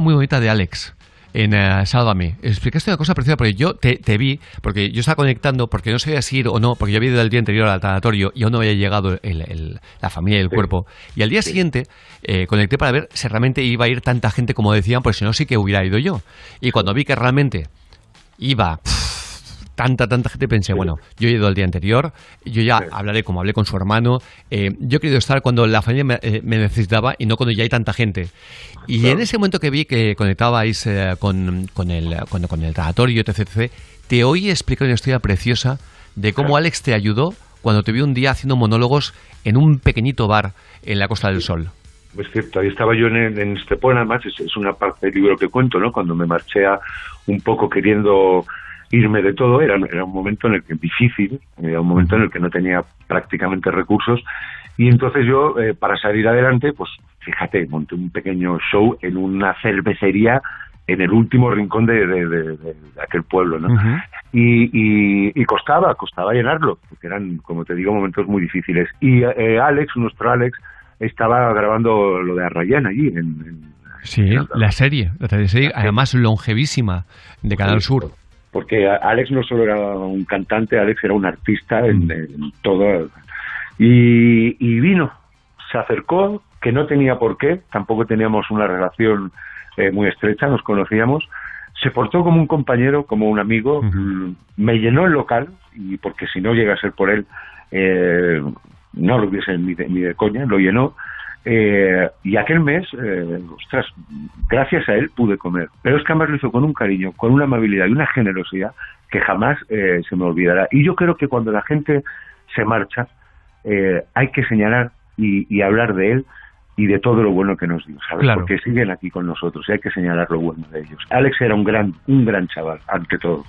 muy bonita de Alex en uh, Sálvame. Explicaste una cosa preciosa porque yo te, vi, porque yo estaba conectando, porque no sabía si ir o no, porque yo había ido el día anterior al tanatorio y aún no había llegado la familia y el cuerpo. Y al día siguiente eh, conecté para ver si realmente iba a ir tanta gente como decían, porque si no sí que hubiera ido yo. Y cuando vi que realmente iba tanta, tanta gente, pensé, bueno, yo he ido el día anterior, yo ya hablaré como hablé con su hermano, eh, yo he querido estar cuando la familia eh, me, necesitaba y no cuando ya hay tanta gente. Y en ese momento que vi que conectabais eh, con, con, el, con, con, el etc, etc, te oí explicar una historia preciosa de cómo Alex te ayudó cuando te vi un día haciendo monólogos en un pequeñito bar en la Costa del Sol. Es cierto, ahí estaba yo en, en Estepona, además es, es, una parte del libro que cuento, ¿no? Cuando me marché a, un poco queriendo irme de todo, era, era un momento en el que difícil, era un momento en el que no tenía prácticamente recursos y entonces yo, eh, para salir adelante, pues fíjate, monté un pequeño show en una cervecería en el último rincón de, de, aquel pueblo, ¿no? y, y, costaba, costaba llenarlo, porque eran, como te digo, momentos muy difíciles. Y eh, Alex, nuestro Alex, estaba grabando lo de Arrayán allí, en, Sí, la serie, la serie además longevísima de Canal Sur porque Alex no solo era un cantante, Alex era un artista en, mm. todo. Y, vino, se acercó, que no tenía por qué, tampoco teníamos una relación eh, muy estrecha, nos conocíamos, se portó como un compañero, como un amigo, mm, me llenó el local, y porque si no llega a ser por él, eh, no lo hubiese ni ni de coña, lo llenó, eh, y aquel mes, eh, ostras, gracias a él pude comer. Pero es que además lo hizo con un cariño, con una amabilidad y una generosidad que jamás eh, se me olvidará. Y yo creo que cuando la gente se marcha, eh, hay que señalar y, y, hablar de él y de todo lo bueno que nos dio, ¿sabes? Porque siguen aquí con nosotros y hay que señalar lo bueno de ellos. Alex era un gran, un gran chaval, ante todo.